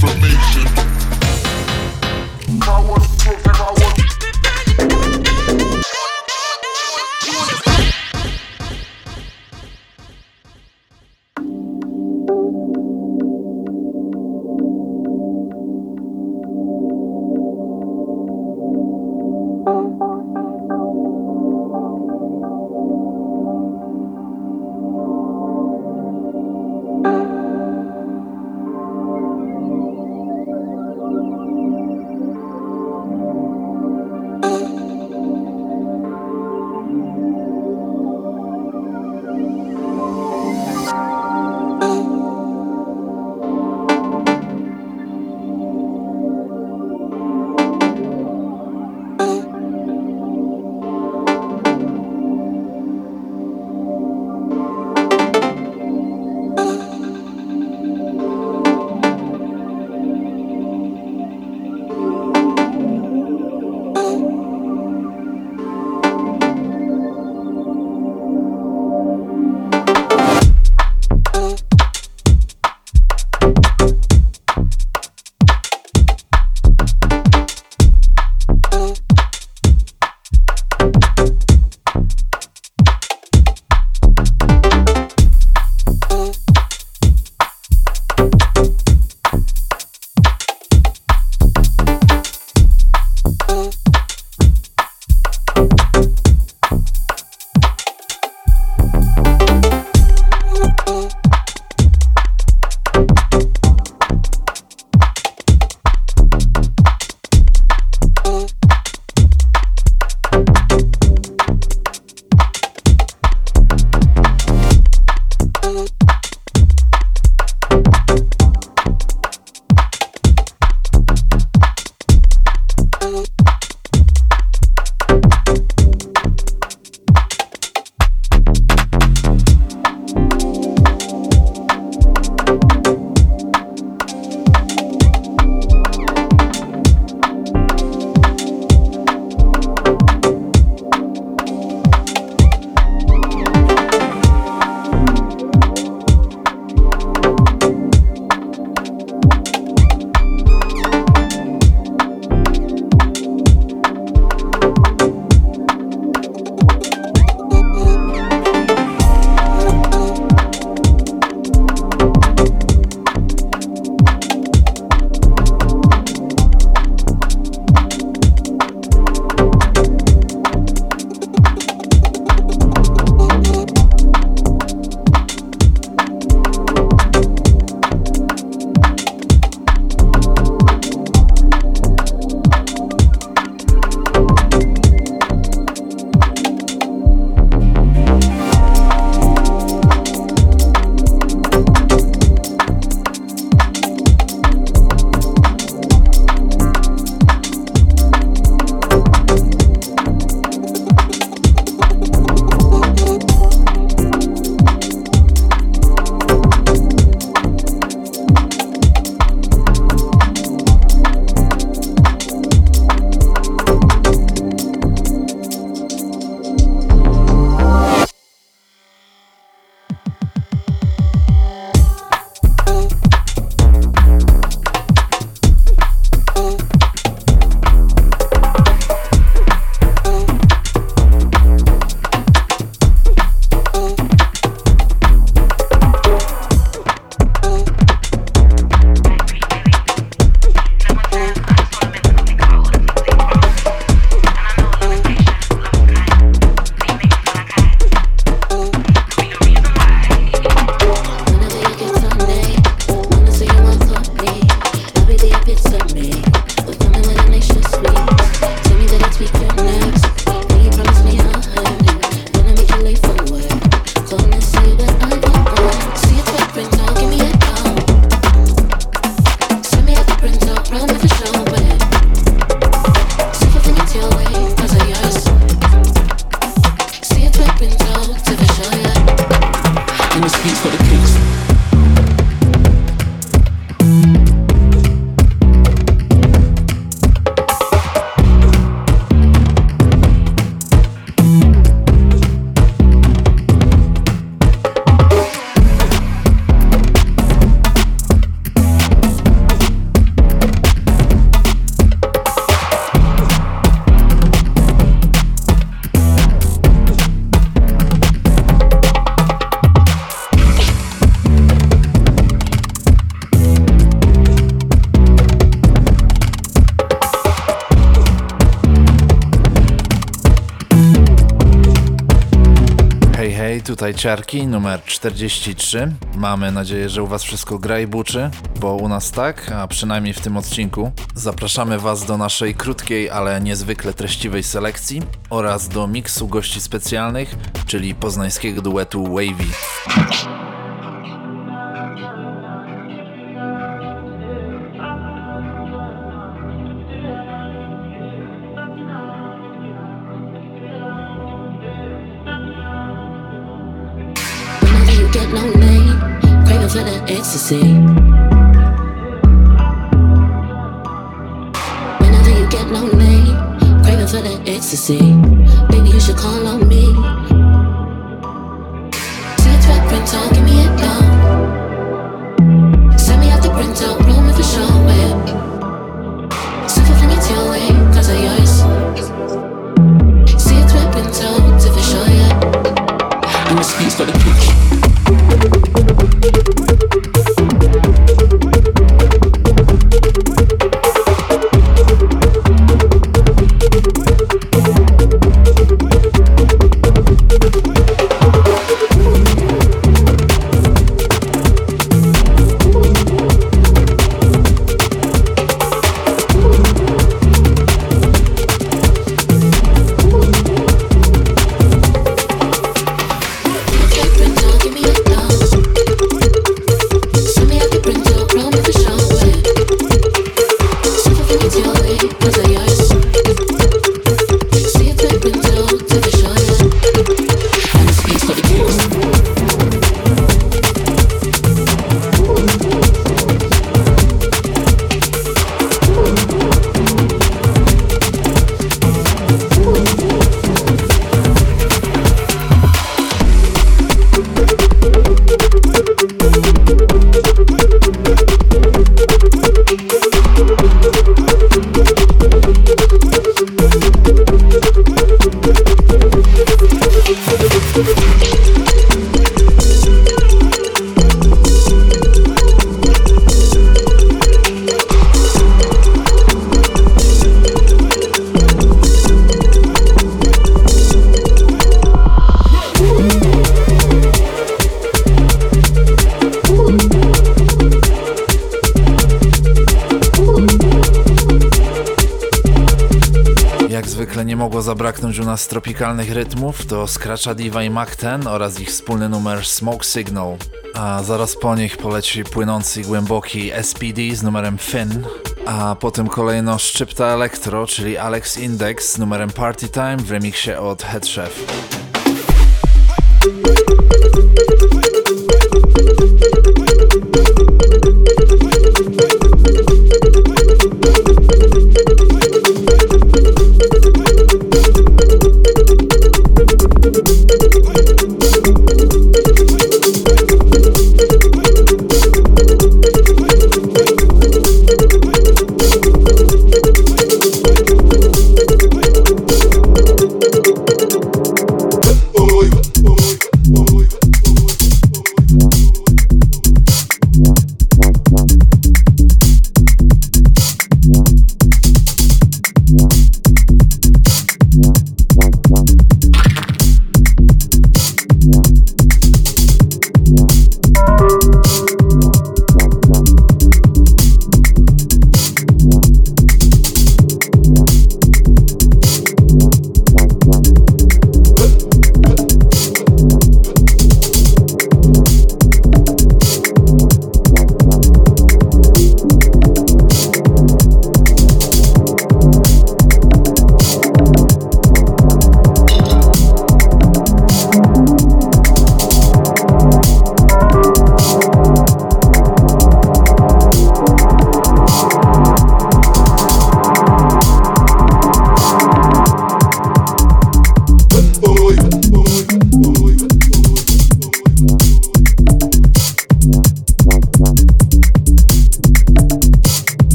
information. Ciarki, numer 43. Mamy nadzieję, że u Was wszystko gra i buczy, bo u nas tak, a przynajmniej w tym odcinku. Zapraszamy Was do naszej krótkiej, ale niezwykle treściwej selekcji oraz do miksu gości specjalnych, czyli poznańskiego duetu Wavy. Tropikalnych rytmów, to Scratcha Diva i Mac 10 oraz ich wspólny numer Smoke Signal. A zaraz po nich poleci płynący głęboki SPD z numerem Finn, a potem kolejno Szczypta Electro, czyli Alex Index z numerem Party Time w remiksie od Head Chef.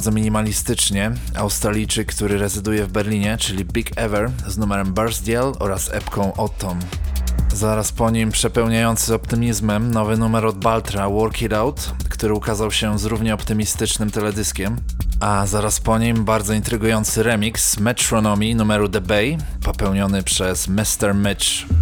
Bardzo minimalistycznie. Australijczyk, który rezyduje w Berlinie, czyli Big Ever z numerem Birthdiel oraz epką Autumn. Zaraz po nim przepełniający optymizmem nowy numer od Baltra Work It Out, który ukazał się z równie optymistycznym teledyskiem. A zaraz po nim bardzo intrygujący remix Metronomy numeru The Bay, popełniony przez Mr. Mitch.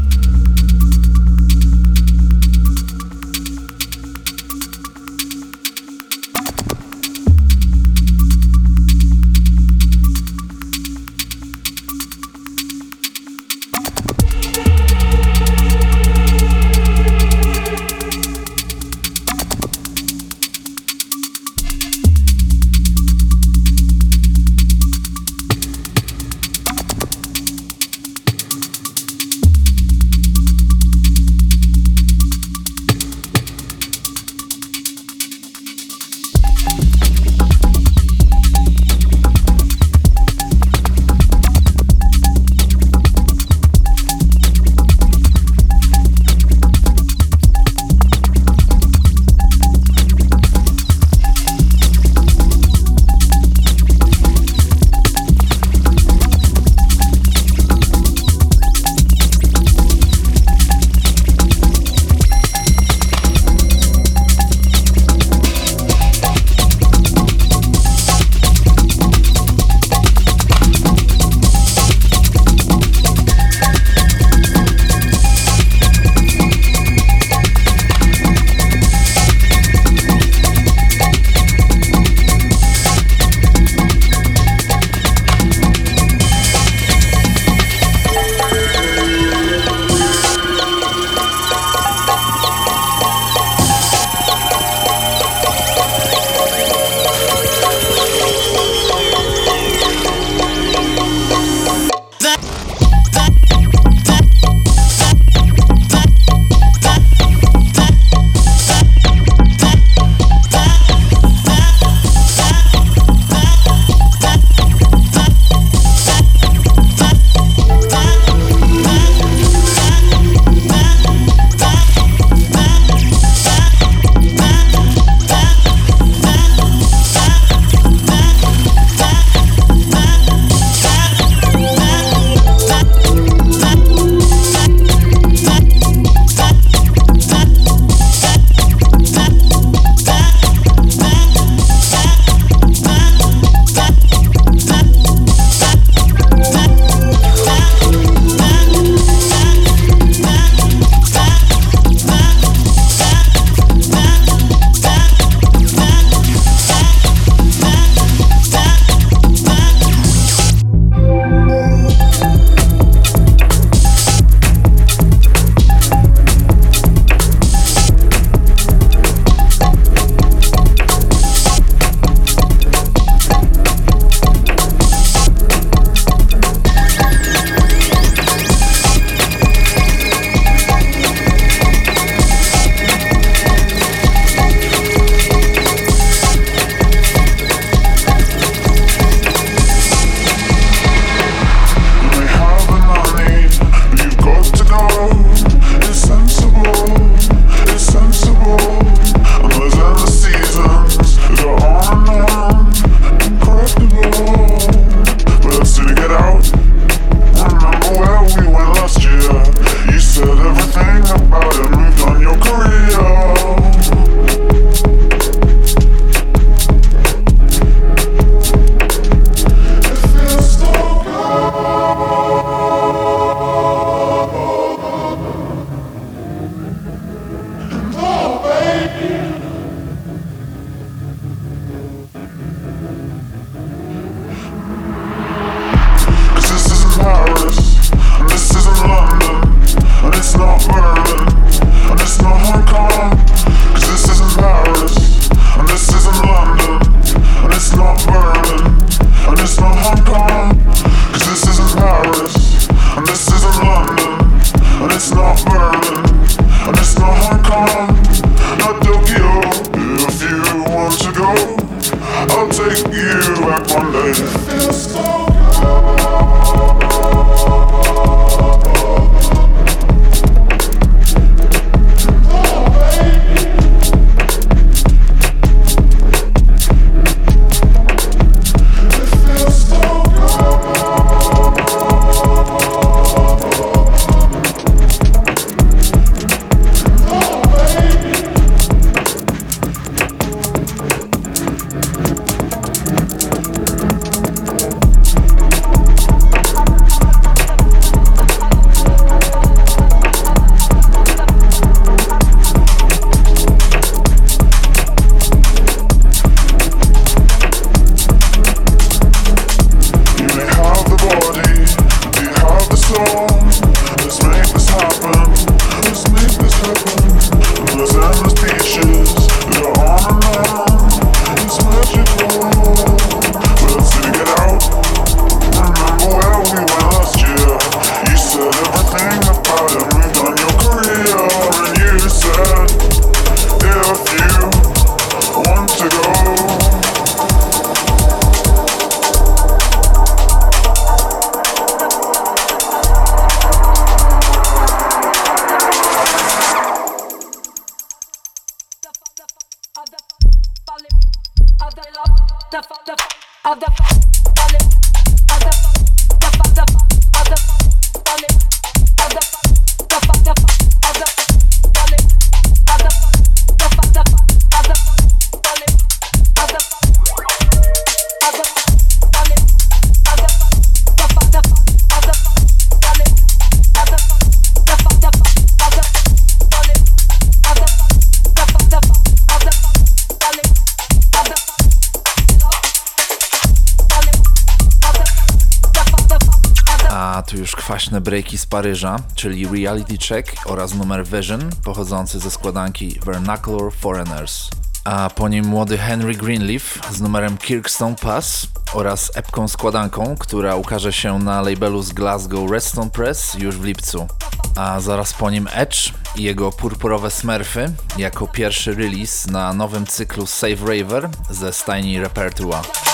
Kwaśne breaki z Paryża, czyli Reality Check oraz numer Vision, pochodzący ze składanki Vernacular Foreigners. A po nim młody Henry Greenleaf z numerem Kirkstone Pass oraz epką składanką, która ukaże się na labelu z Glasgow Redstone Press już w lipcu. A zaraz po nim Edge i jego purpurowe Smurfy jako pierwszy release na nowym cyklu Save Raver ze stajni Repertoire.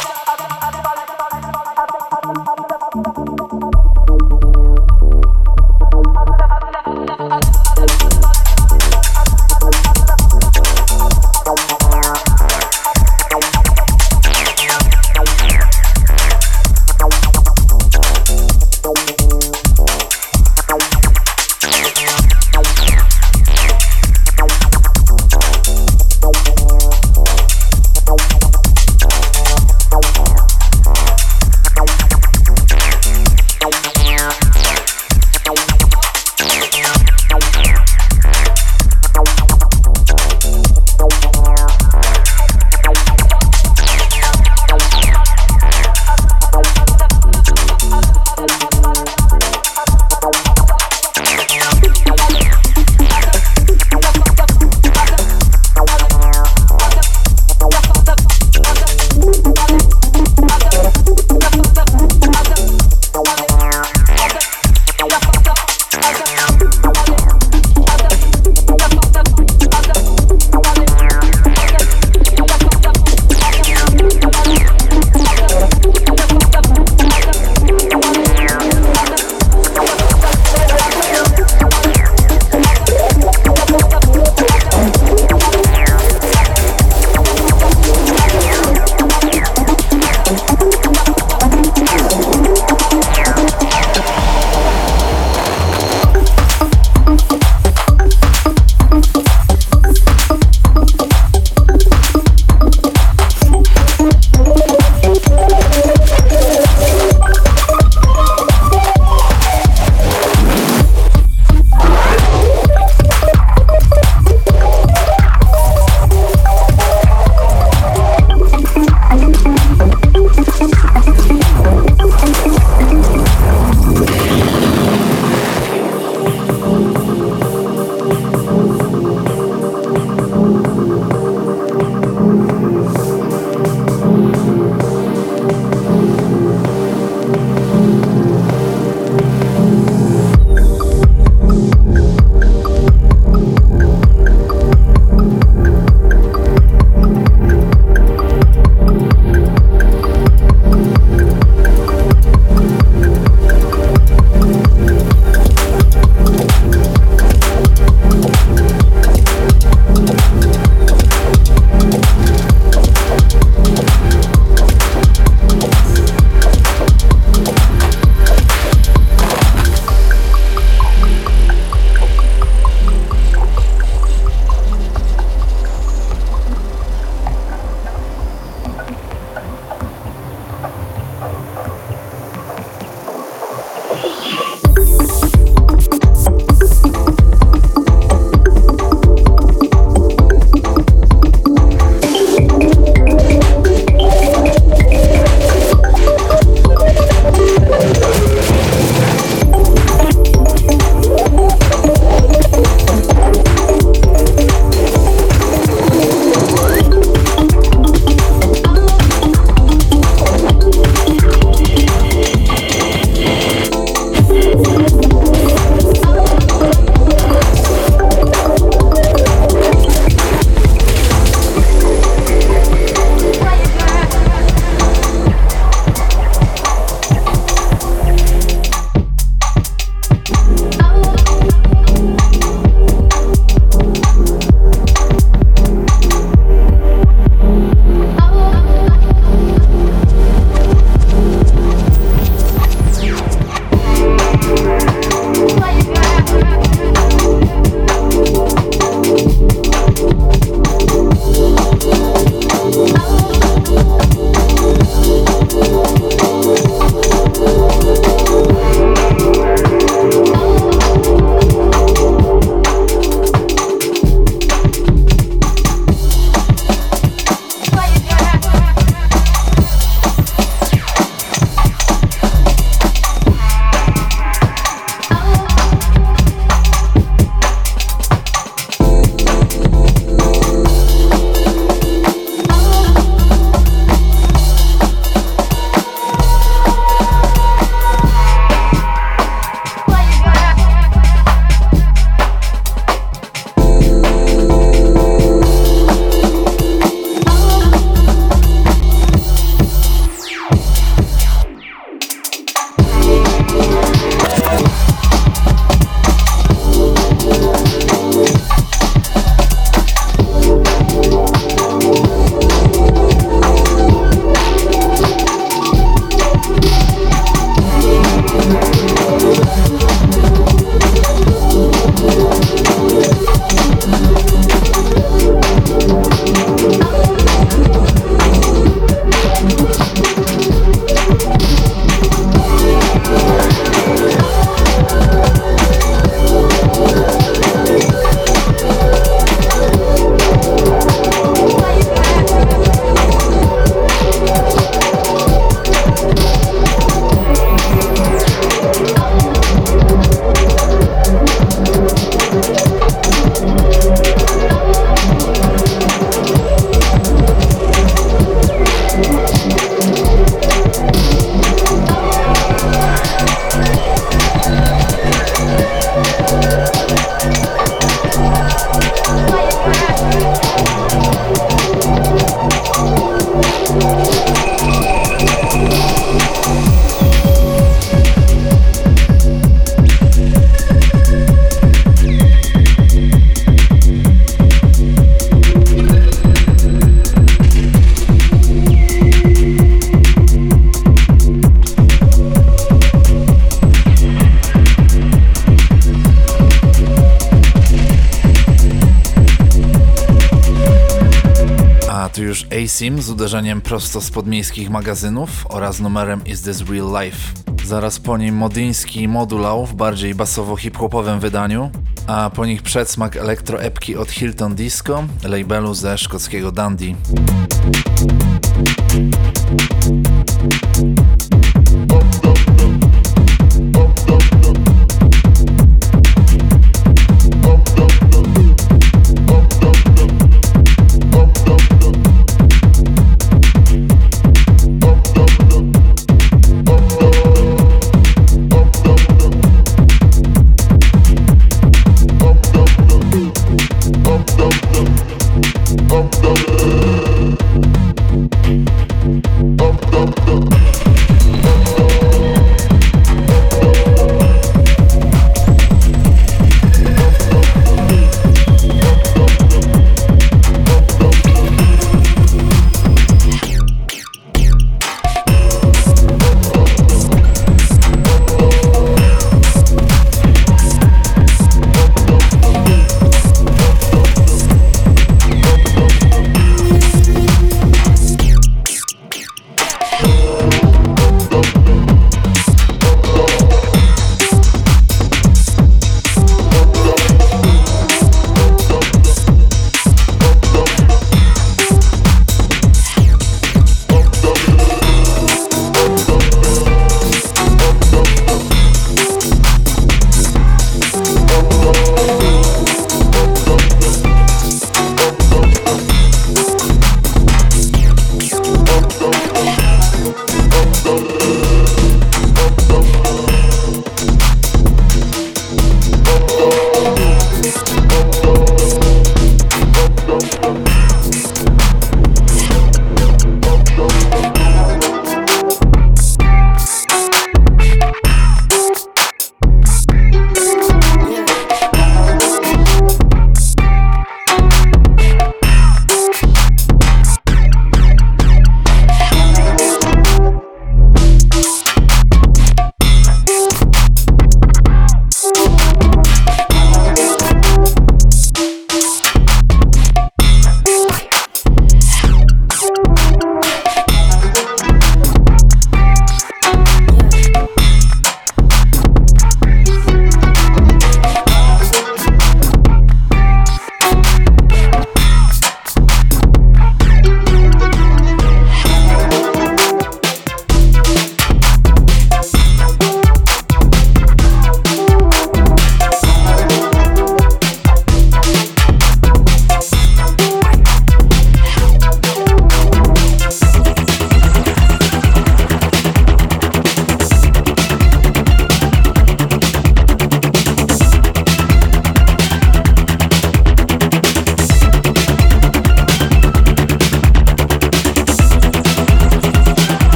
Uderzeniem prosto z podmiejskich magazynów oraz numerem Is This Real Life. Zaraz po nim Modyński i Modulał w bardziej basowo-hip-hopowym wydaniu, a po nich przedsmak elektroepki od Hilton Disco, labelu ze szkockiego Dundee.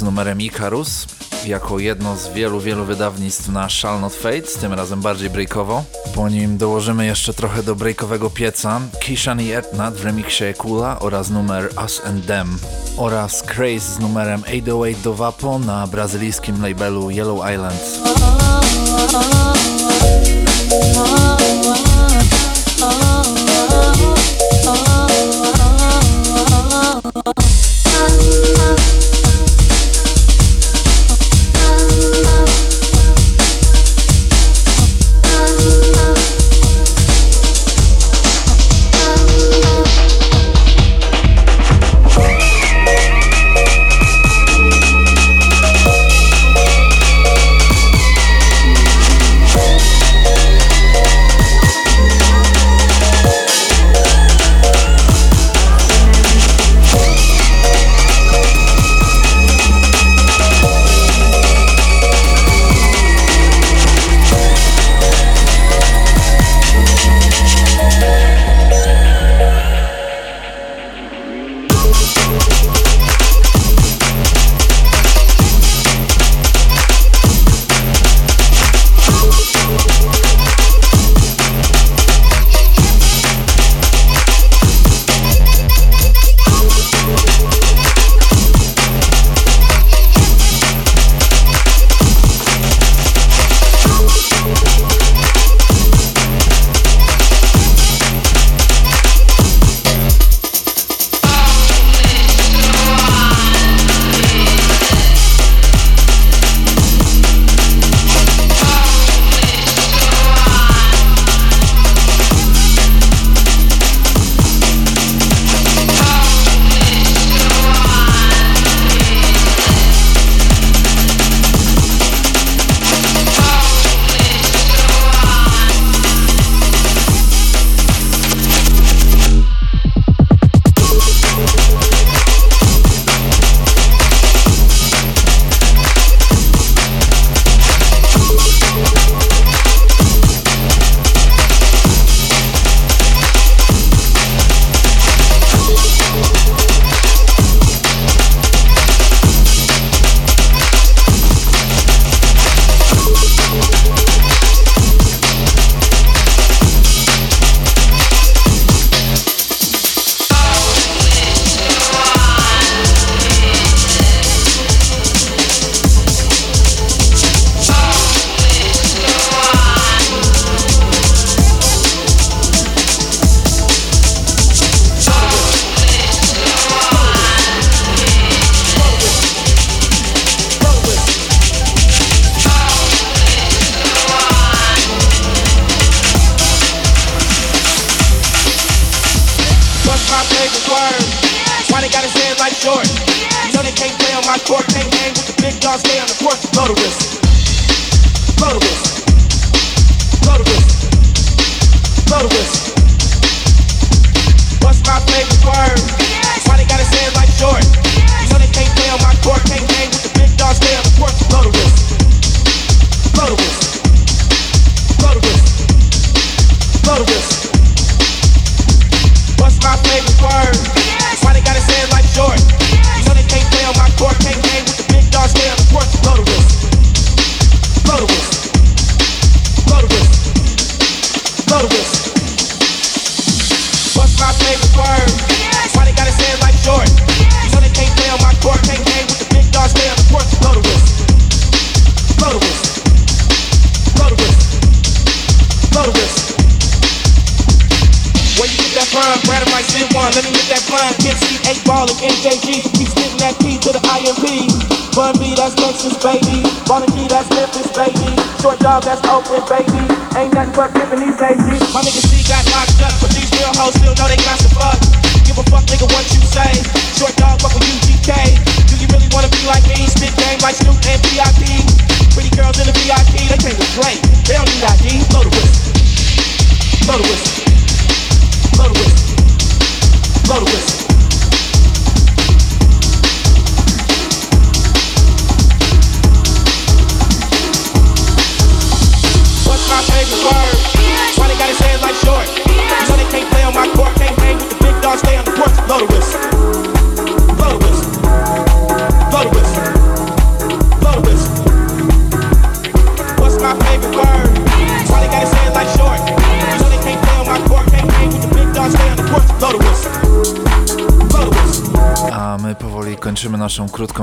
Z numerem Icarus, jako jedno z wielu, wielu wydawnictw na Shall Not Fade, tym razem bardziej breakowo. Po nim dołożymy jeszcze trochę do breakowego pieca Kishan i Etna w remixie Kula oraz numer Us and Them oraz Craze z numerem 808 do Vapo na brazylijskim labelu Yellow Island.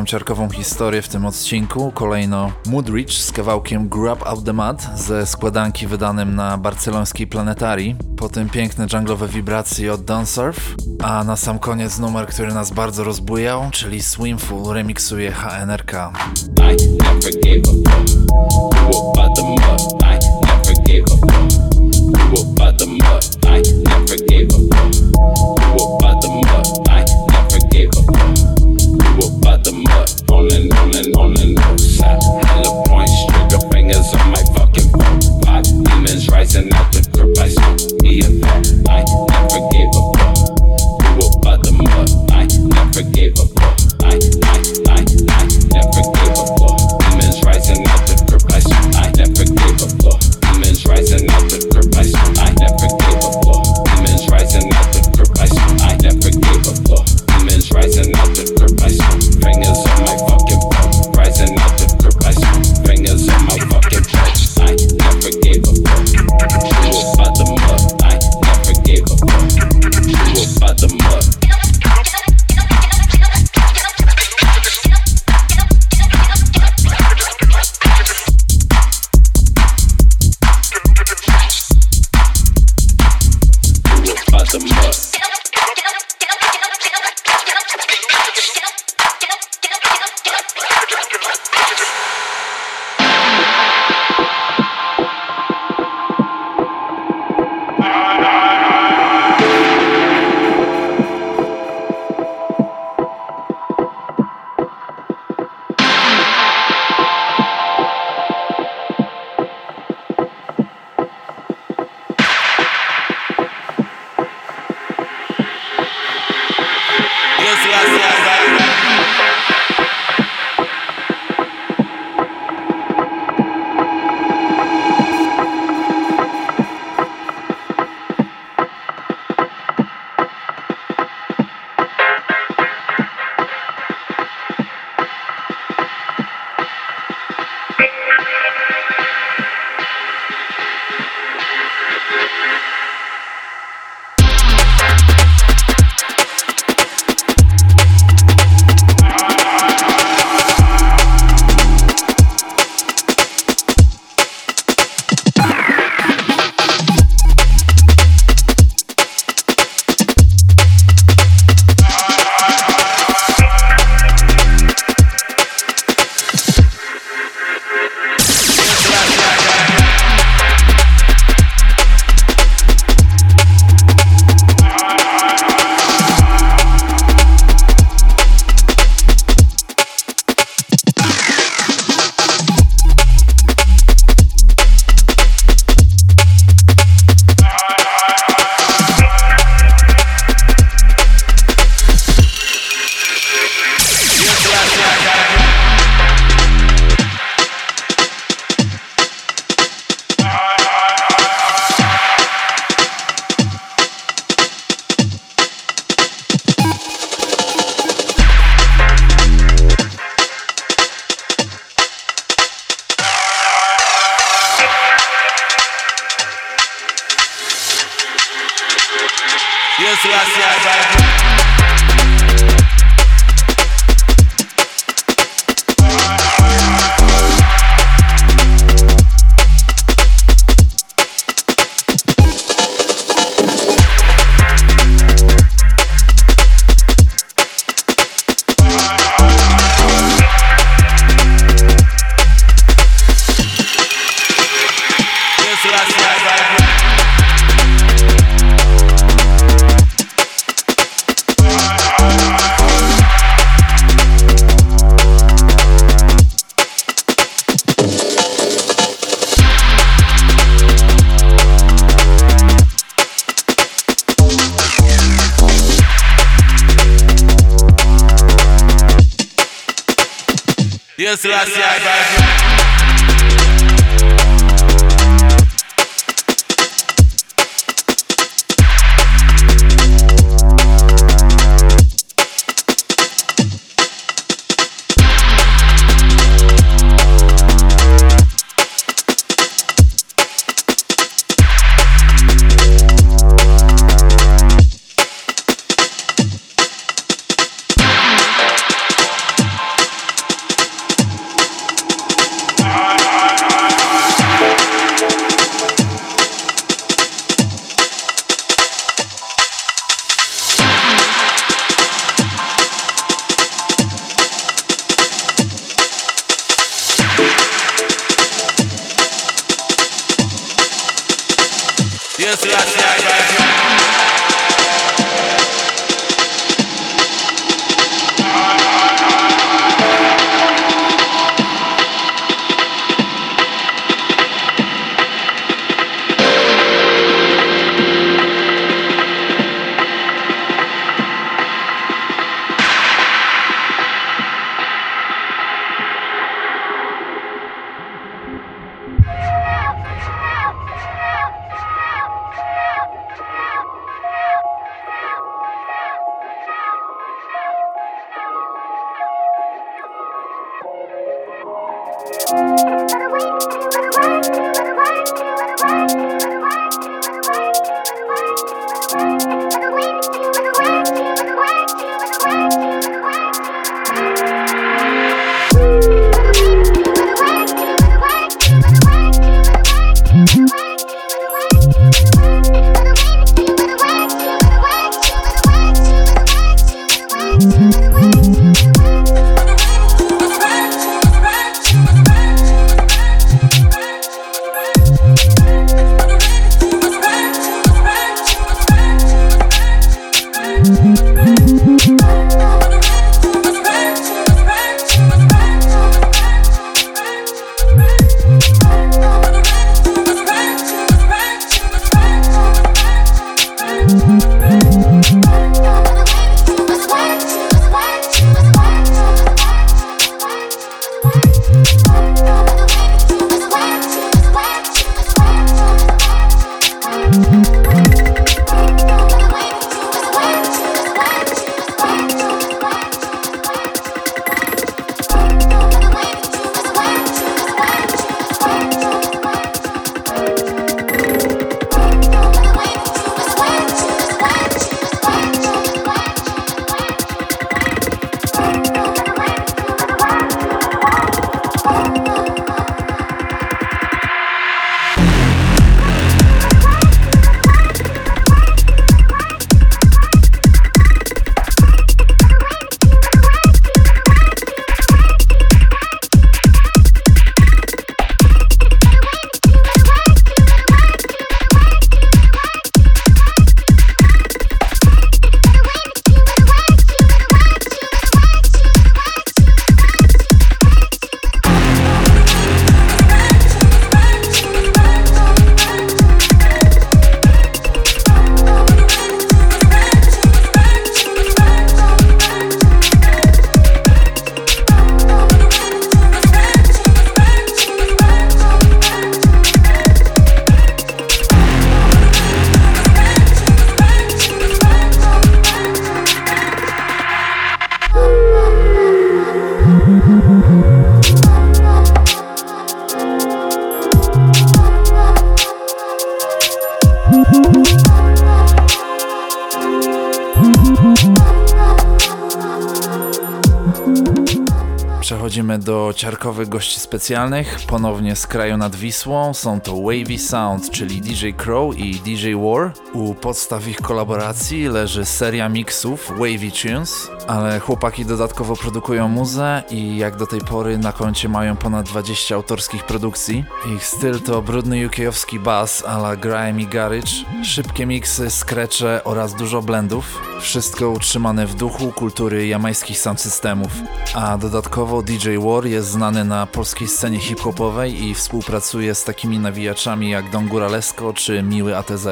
ciarkową historię w tym odcinku. Kolejno Moodridge z kawałkiem Grab Out The Mud ze składanki wydanym na barcelońskiej planetarii. Potem piękne dżunglowe wibracje od Dunsurf. A na sam koniec numer, który nas bardzo rozbujał, czyli Swimful remiksuje HNRK. I ciarkowych gości specjalnych, ponownie z kraju nad Wisłą. Są to Wavy Sound, czyli DJ Crow i DJ War. U podstaw ich kolaboracji leży seria mixów Wavy Tunes, ale chłopaki dodatkowo produkują muzę i jak do tej pory na koncie mają ponad 20 autorskich produkcji. Ich styl to brudny UK-owski bass a la grime i garage, szybkie miksy, skrecze oraz dużo blendów. Wszystko utrzymane w duchu kultury jamańskich sound systemów. A dodatkowo DJ War jest znany na polskiej scenie hip-hopowej i współpracuje z takimi nawijaczami jak Don Guralesco czy Miły ATZ.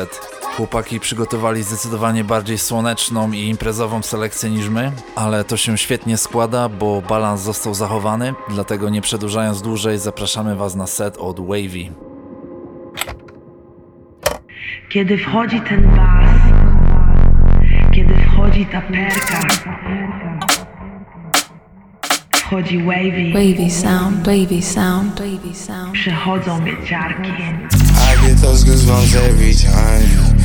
Chłopaki przygotowali zdecydowanie bardziej słoneczną i imprezową selekcję niż my, ale to się świetnie składa, bo balans został zachowany, dlatego nie przedłużając dłużej zapraszamy Was na set od Wavy. Kiedy wchodzi ten bas, kiedy wchodzi ta perka, wchodzi wavy, Wavy sound, wavy sound, wavy sound. przychodzą wieciarki. I get those goosebumps every time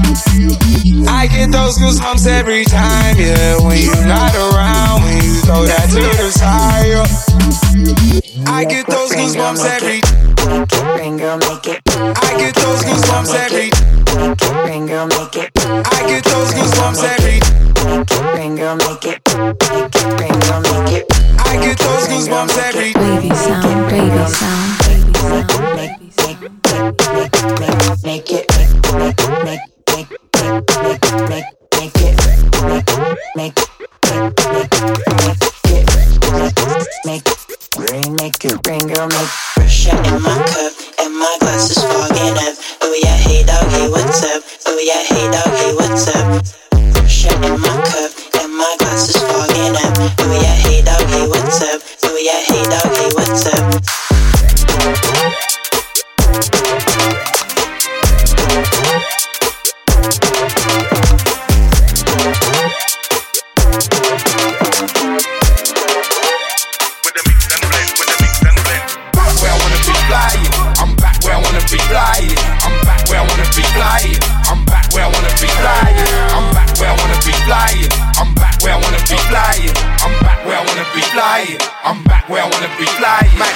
I get those goosebumps every time, yeah. When you're not around, when you throw that to the side. yeah. I get those goosebumps every Rain girl, make it. I get those goosebumps every. Rain girl, make it. I get those goosebumps every. Rain girl, make it. Rain girl, make it. I get those goosebumps every. Wavy sound, wavy sound, wavy sound, Make, wavy make, sound. make, make, make it. Make, make, make, make, make it. Rain, make it. Rain girl, make Pressure in my cup and my glass is fogging up. Oh yeah, hey dog, hey what's up? Oh yeah, hey dog, hey what's up? Pressure in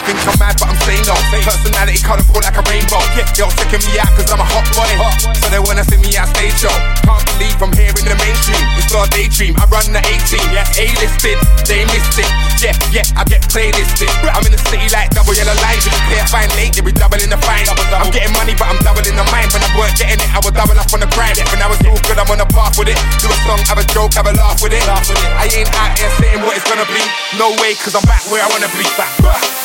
think I'm mad, but I'm saying no. Personality colorful like a rainbow. Yeah, yo, checking me out cause I'm a hot boy. So they wanna see me on stage show. Can't believe I'm here in the mainstream. It's not a daydream. I run the 18. Yeah, A-listed. They missed it. Yeah, yeah, I get playlisted. I'm in the city like double yellow lines. If you pay fine late, they be doubling the fine. I'm getting money, but I'm doubling the mine. When I weren't getting it, I would double up on the grind. When I was all good, I'm on the path with it. Do a song, have a joke, have a laugh with it. I ain't out here saying what it's gonna be. No way, cause I'm back where I wanna be. Back.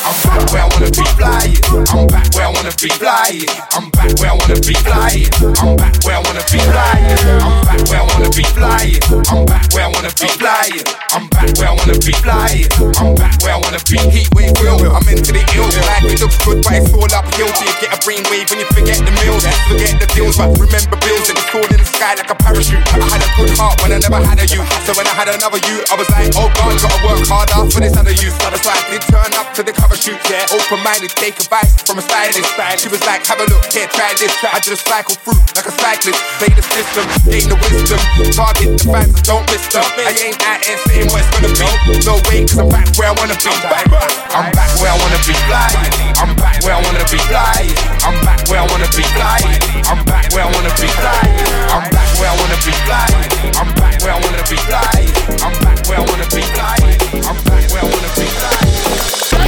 I'm back where I wanna be flying. I'm back where I wanna be flying. I'm back where I wanna be flying. I'm back where I wanna be flying. I'm back where I wanna be flying. I'm back where I wanna be flying. I'm back where I wanna be flying. I'm back where I wanna be. Heat wave real. I'm mentally ill. Life it looks good, but it's all uphill. So you get a brain wave when you forget the meals. Forget the deals, but remember bills. And it's fall in the sky like a parachute. I had a good heart when I never had a you. So when I had another you, I was like, oh God, gotta work harder for this other you. That's why I did turn up to the cover shoot. Yeah, open minded, take advice from a stylist. She was like, have a look, here, try this. I just cycle through like a cyclist. Play the system, gain the wisdom. Target the fans, don't miss them. I ain't out here saying what it's gonna be. No way, cause I'm back where I wanna be. I'm back where I wanna be flying. I'm back where I wanna be flying. I'm back where I wanna be flying. I'm back where I wanna be flying. I'm back where I wanna be flying. I'm back where I wanna be flying. I'm back where I wanna be flying. I'm back where I wanna be flying.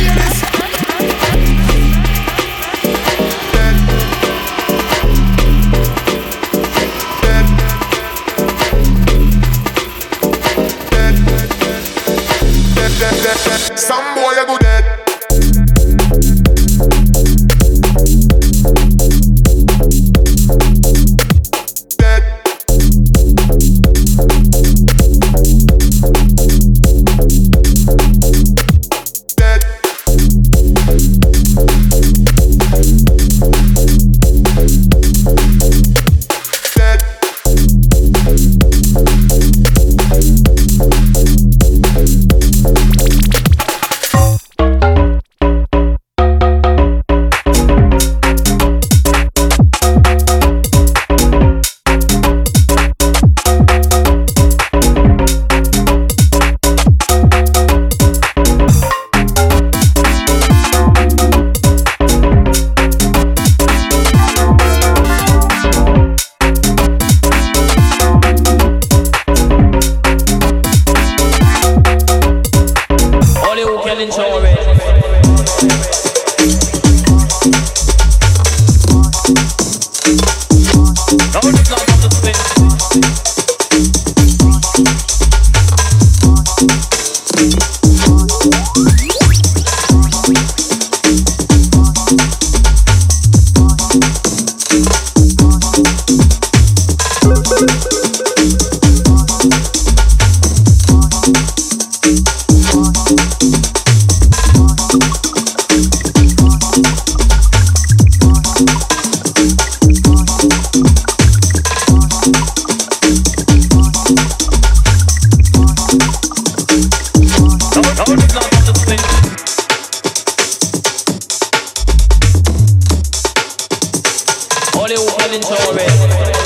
Some boy a go dead. Lil and Tory.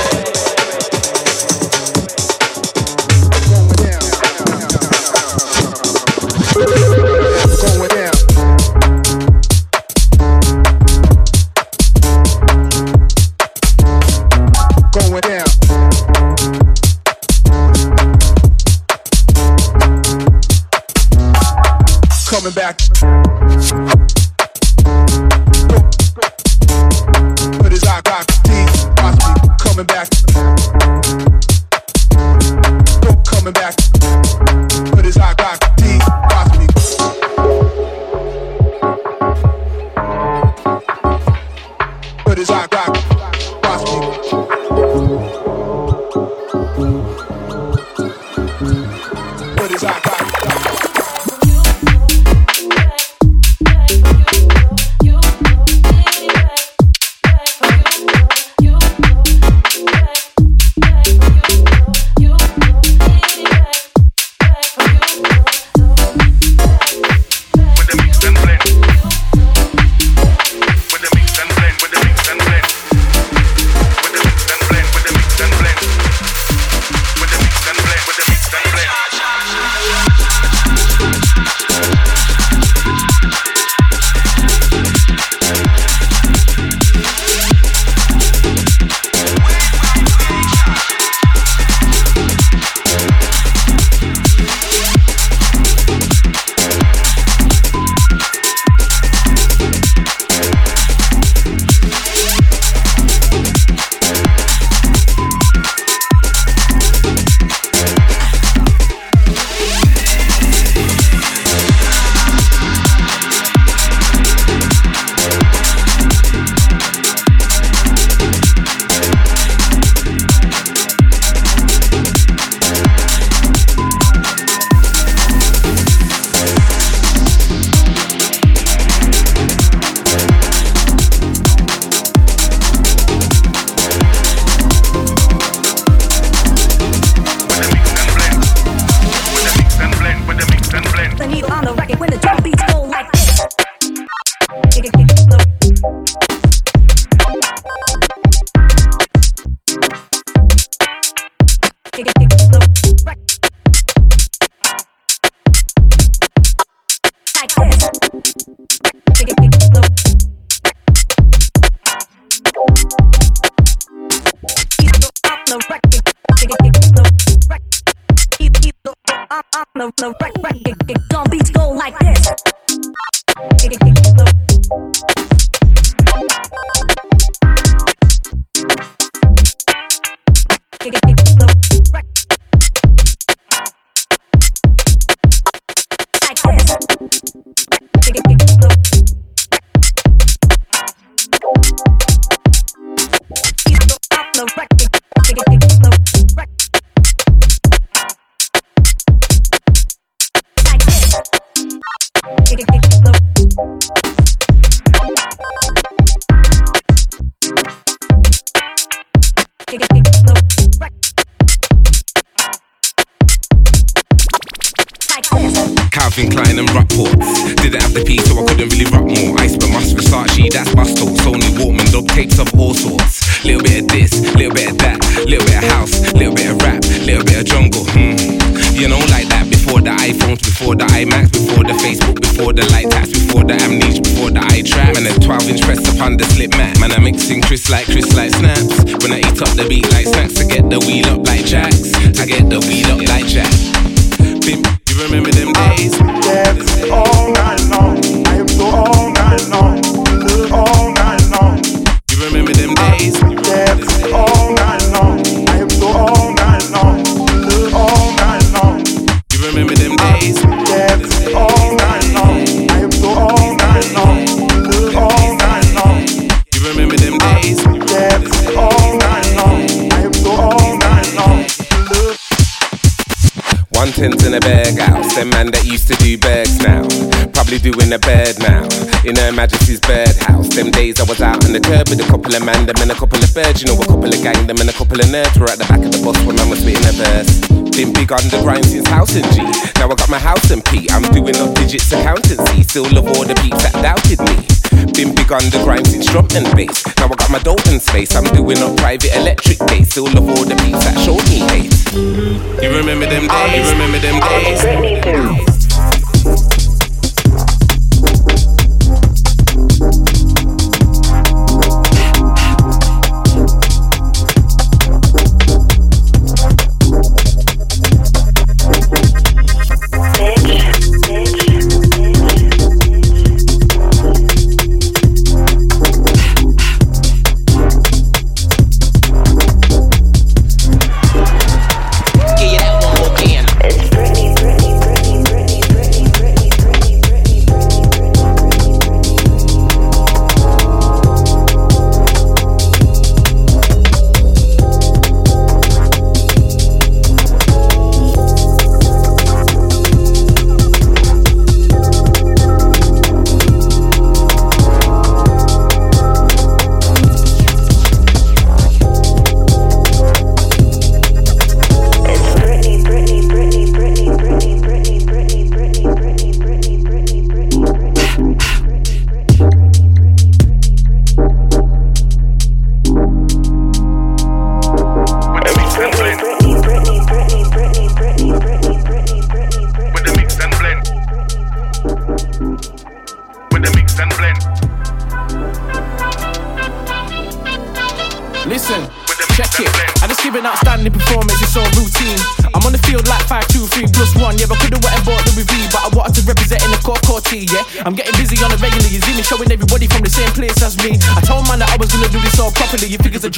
Calvin Klein and Rockport. Didn't have the P, so I couldn't really rock more. Ice but must Versace, that's Busto. Sony Walkman, dub tapes of all sorts. Little bit of this, little bit of that, little bit of house, little bit of rap, little bit of jungle. Hmm. You know, like that. Before the iPhones, before the iMacs, before the Facebook, before the light tats, before the amnesia, before the eye trap. Man, a 12 inch press upon the slip mat. Man, I'm mixing Chris like Chris like snaps. When I eat up the beat like snacks, I get the wheel up like jacks. I get the wheel up like jacks. Bim, you remember them days? All night long. I am so all night long. Man that used to do now. Probably doing a bed now. In Her Majesty's birdhouse. Them days I was out on the curb with a couple of man, them and a couple of birds. You know, a couple of gang, them and a couple of nerds were at the back of the bus when I was spitting a verse. Been big on the grind since house and G. Now I got my house and P. I'm doing up digits accountancy. Still love all the peeps that doubted me. Been big on the grind since drum and bass. Now I got my Dalton space. I'm doing up private electric gates. Still love all the peeps that showed me hate. You remember them days? You remember them days? Thank you.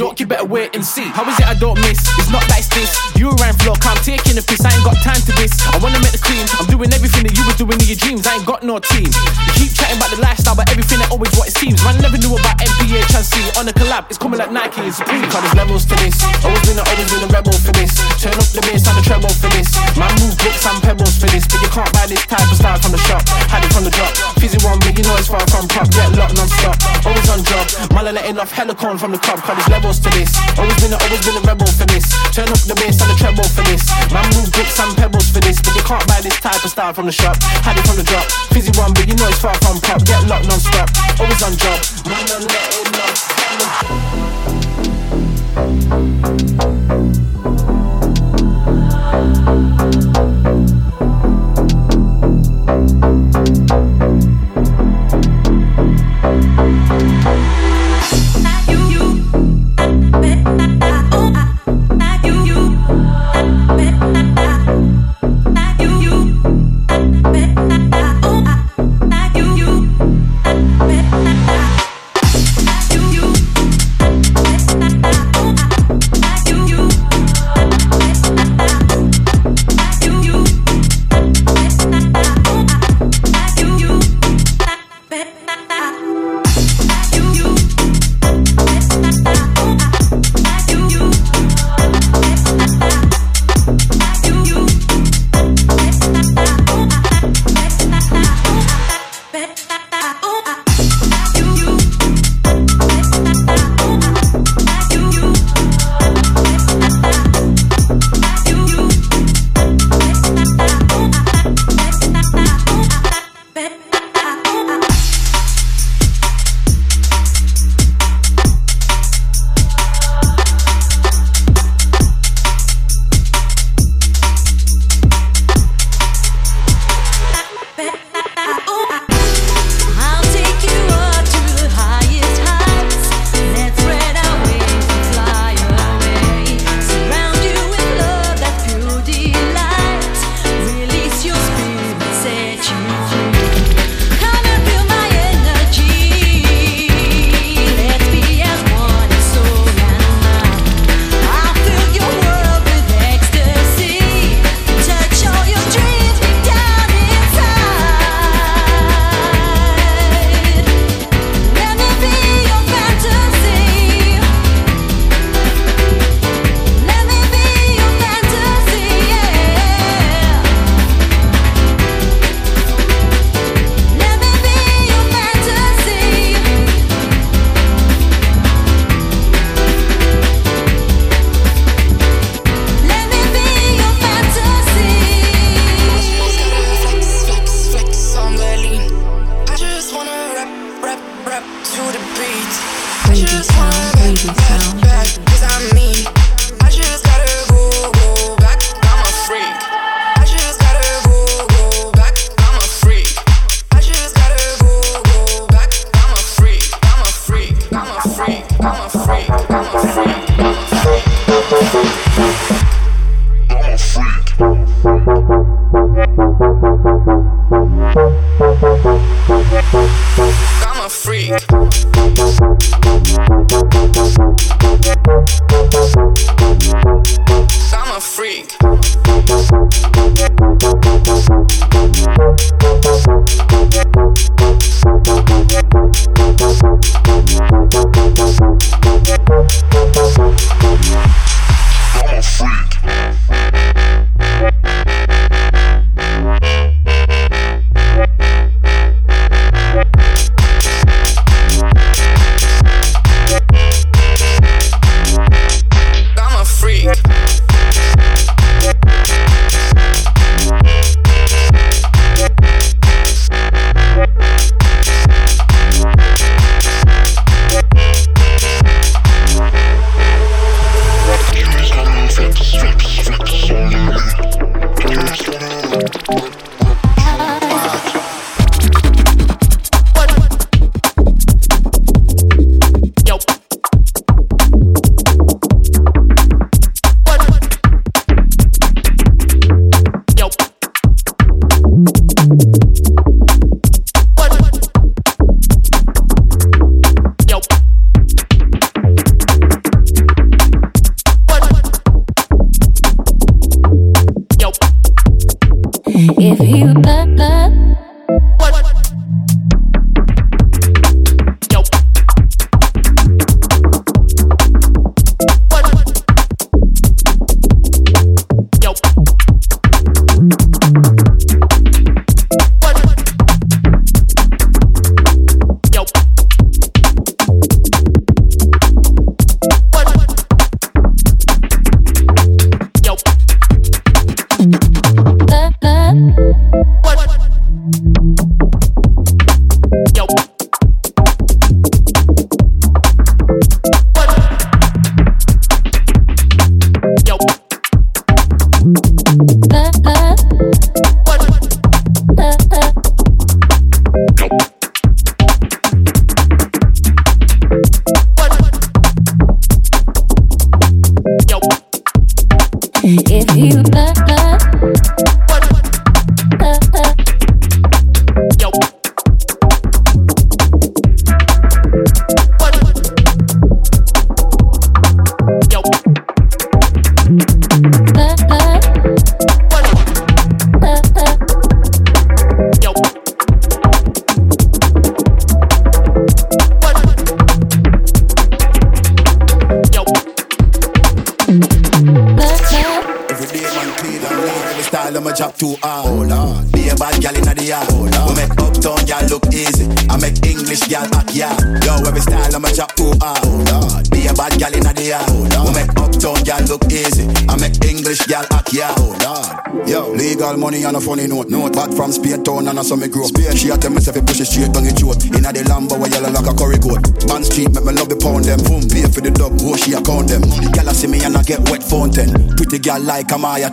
Joke, you better wait and see. How is it I don't miss? It's not that it's this. You ran flock, I'm taking a piss, I ain't got time to this. I wanna make the cream, I'm doing everything that you were doing in your dreams. I ain't got no team. You keep chatting about the lifestyle, but everything ain't always what it seems. Man never knew about NBA Chansey on a collab. It's coming like Nike and Supreme. Cause there's levels to this. Always been a, always been a rebel for this. Turn up the bass and the treble for this. Man move bricks and pebbles for this, but you can't buy this type of style from the shop. Had it from the drop. Fizzy one, but you know it's far from pop. Get locked non-stop. Always on job. Man are letting off hella corn from the top. Cause there's levels to this. Always been a, always been a rebel for this. Turn up the bass and the treble for this. Man move bricks and pebbles for this, but you can't buy this type of style from the shop. Had it from the drop. Fizzy one, but you know it's far from pop. Get locked non-stop. Always on job. Man love.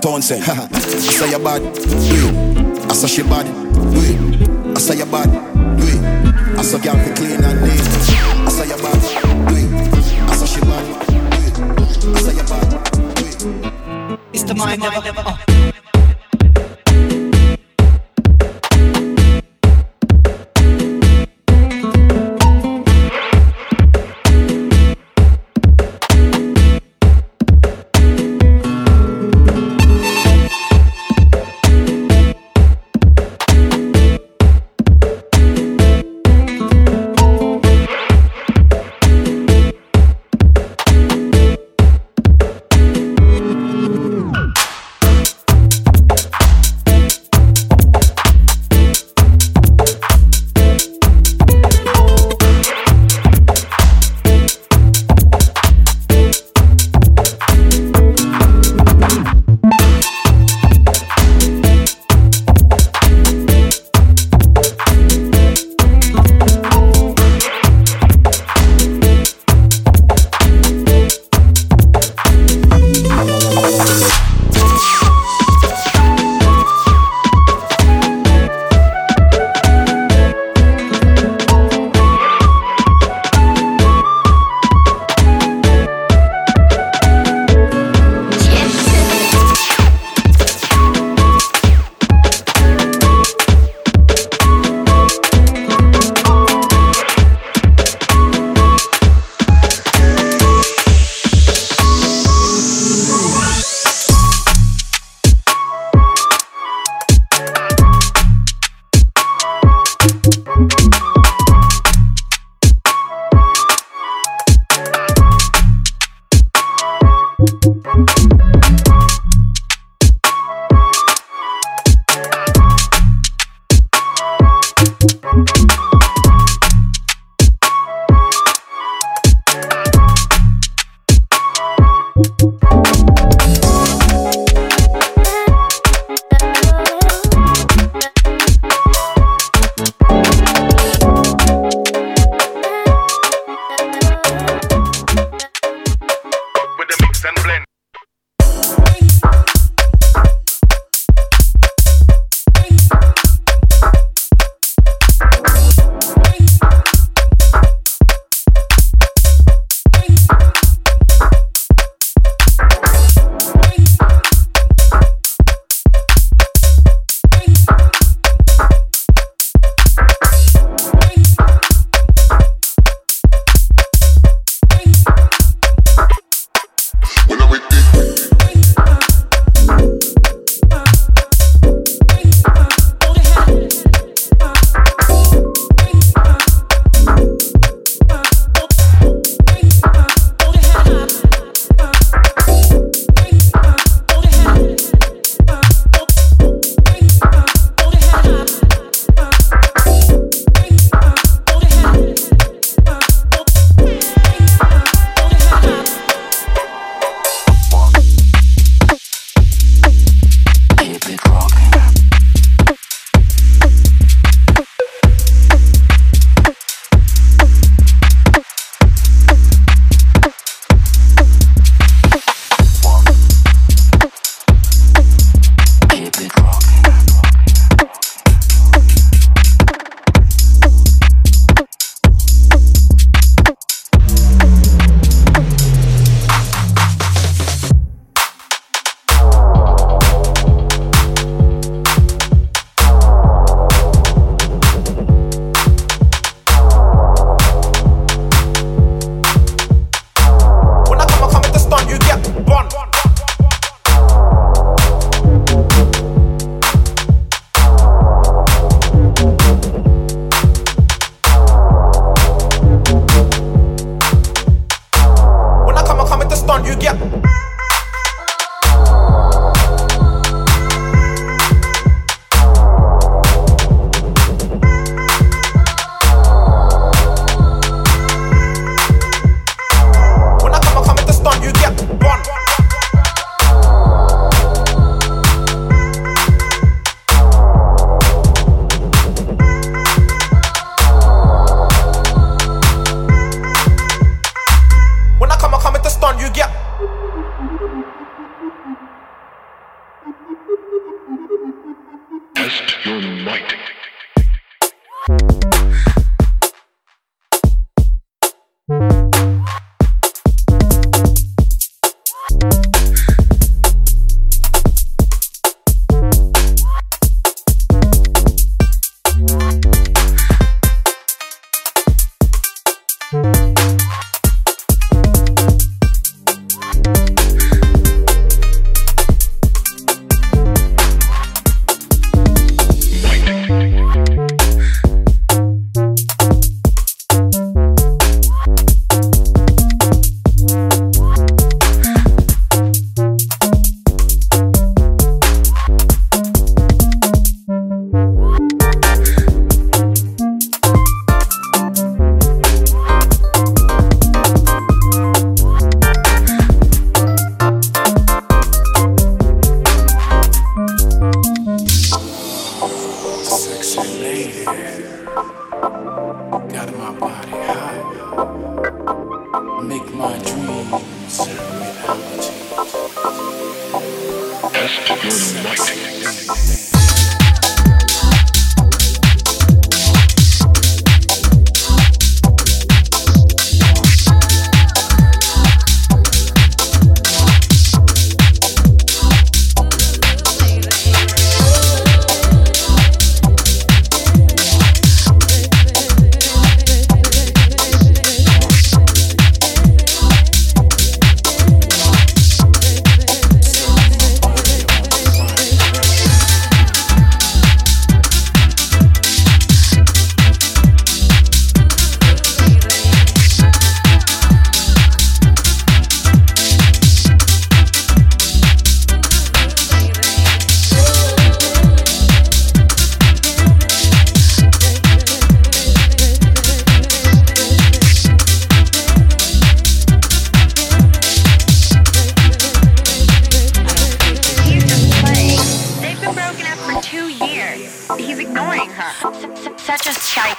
Townsend. Say you're bad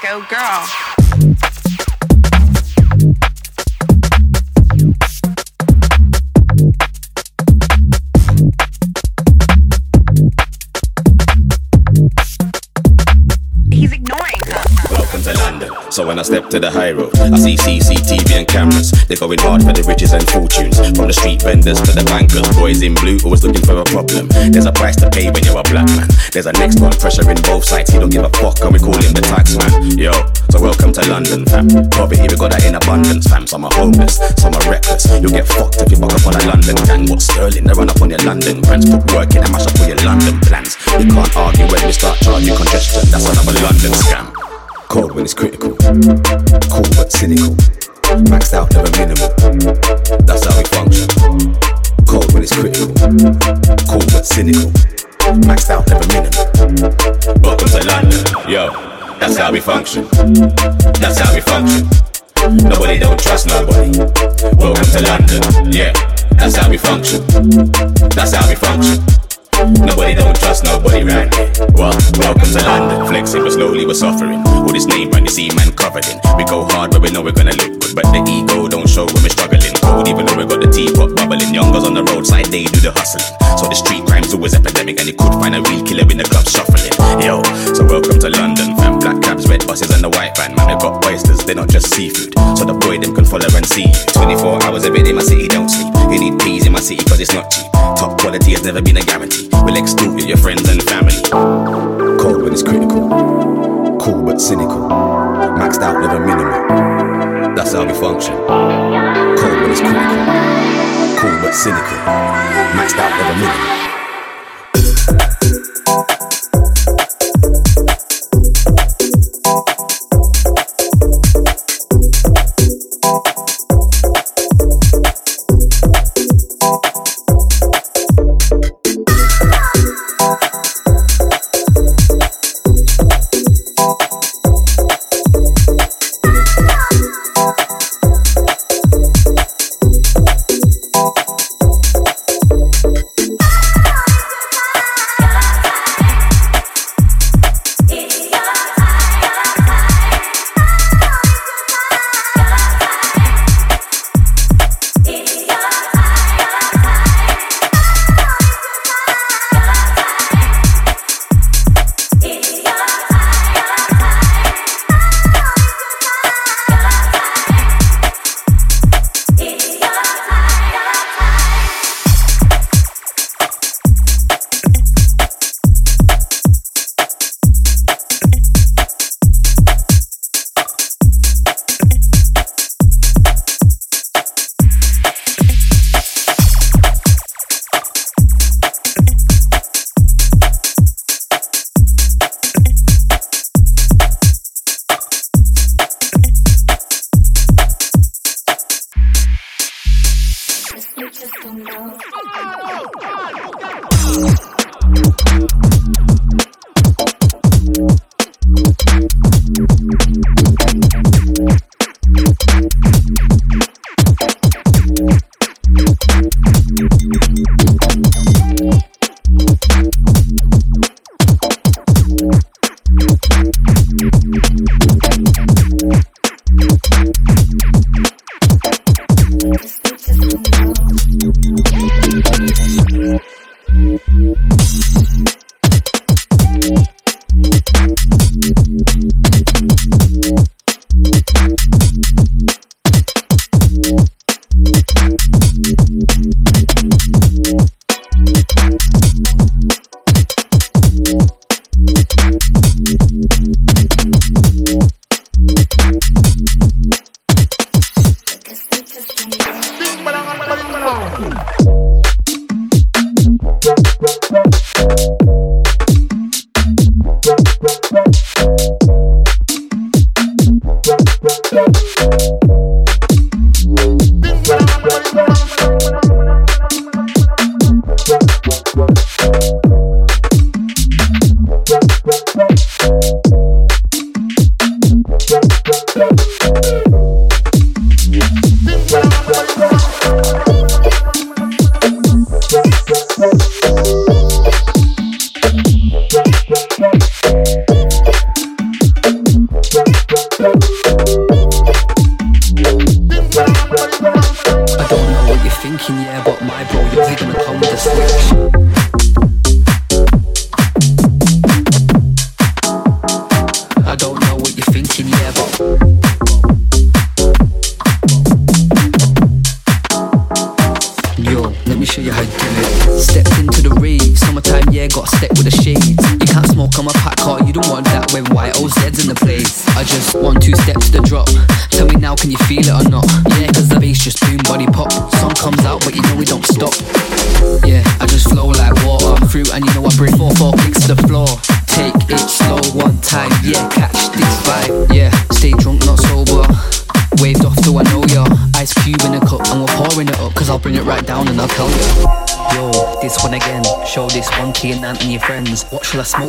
psycho girl. When I step to the high road, I see CCTV and cameras. They're going hard for the riches and fortunes. From the street vendors to the bankers, boys in blue always looking for a problem. There's a price to pay when you're a black man. There's a next one pressure in both sides. He don't give a fuck, and we call him the tax man. Yo, so welcome to London, fam. Poverty, we got that in abundance, fam. Some are homeless, some are reckless. You'll get fucked if you buck up on a London gang. What sterling? They run up on your London brands. Put work in and mash up all your London plans. You can't argue when we start charging you congestion. That's another London scam. Cold when it's critical. Cool but cynical. Maxed out, never minimal. That's how we function. Cold when it's critical. Cool but cynical. Maxed out, never minimal. Welcome to London. Yo, that's how we function. That's how we function. Nobody don't trust nobody. Welcome to London. Yeah, that's how we function. That's how we function. Nobody don't trust nobody right here. Well, welcome to London. Flexing, but slowly we're suffering. All this name brand, you see man covered in. We go hard, but we know we're gonna look good. But the ego don't show when we're struggling. Cold, even though we got the teapot bubbling. Youngers on the roadside, they do the hustling. So the street crime's always epidemic, and you could find a real killer in the club shuffling. Yo, so welcome to London, red buses, and the white van. Man, we got oysters, they're not just seafood. So the boy them can follow and see 24 hours every day, my city don't sleep. You need peas in my city, cause it's not cheap. Top quality has never been a guarantee. We'll extort you, your friends and family. Cold when it's critical. Cool but cynical. Maxed out, with a minimum. That's how we function. Cold when it's critical. Cool but cynical. Maxed out, never minimal.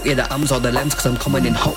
The arms or the lens, cause I'm coming in hot.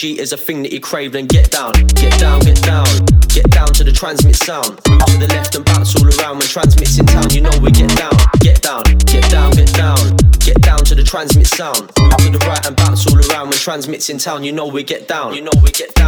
UKG is a thing that you crave, then get down, get down, get down. Get down to the transmit sound. Move to the left and bounce all around. When transmits in town, you know we get down, get down, get down, get down. Get down to the transmit sound. Move to the right and bounce all around. When transmits in town, you know we get down, you know we get down,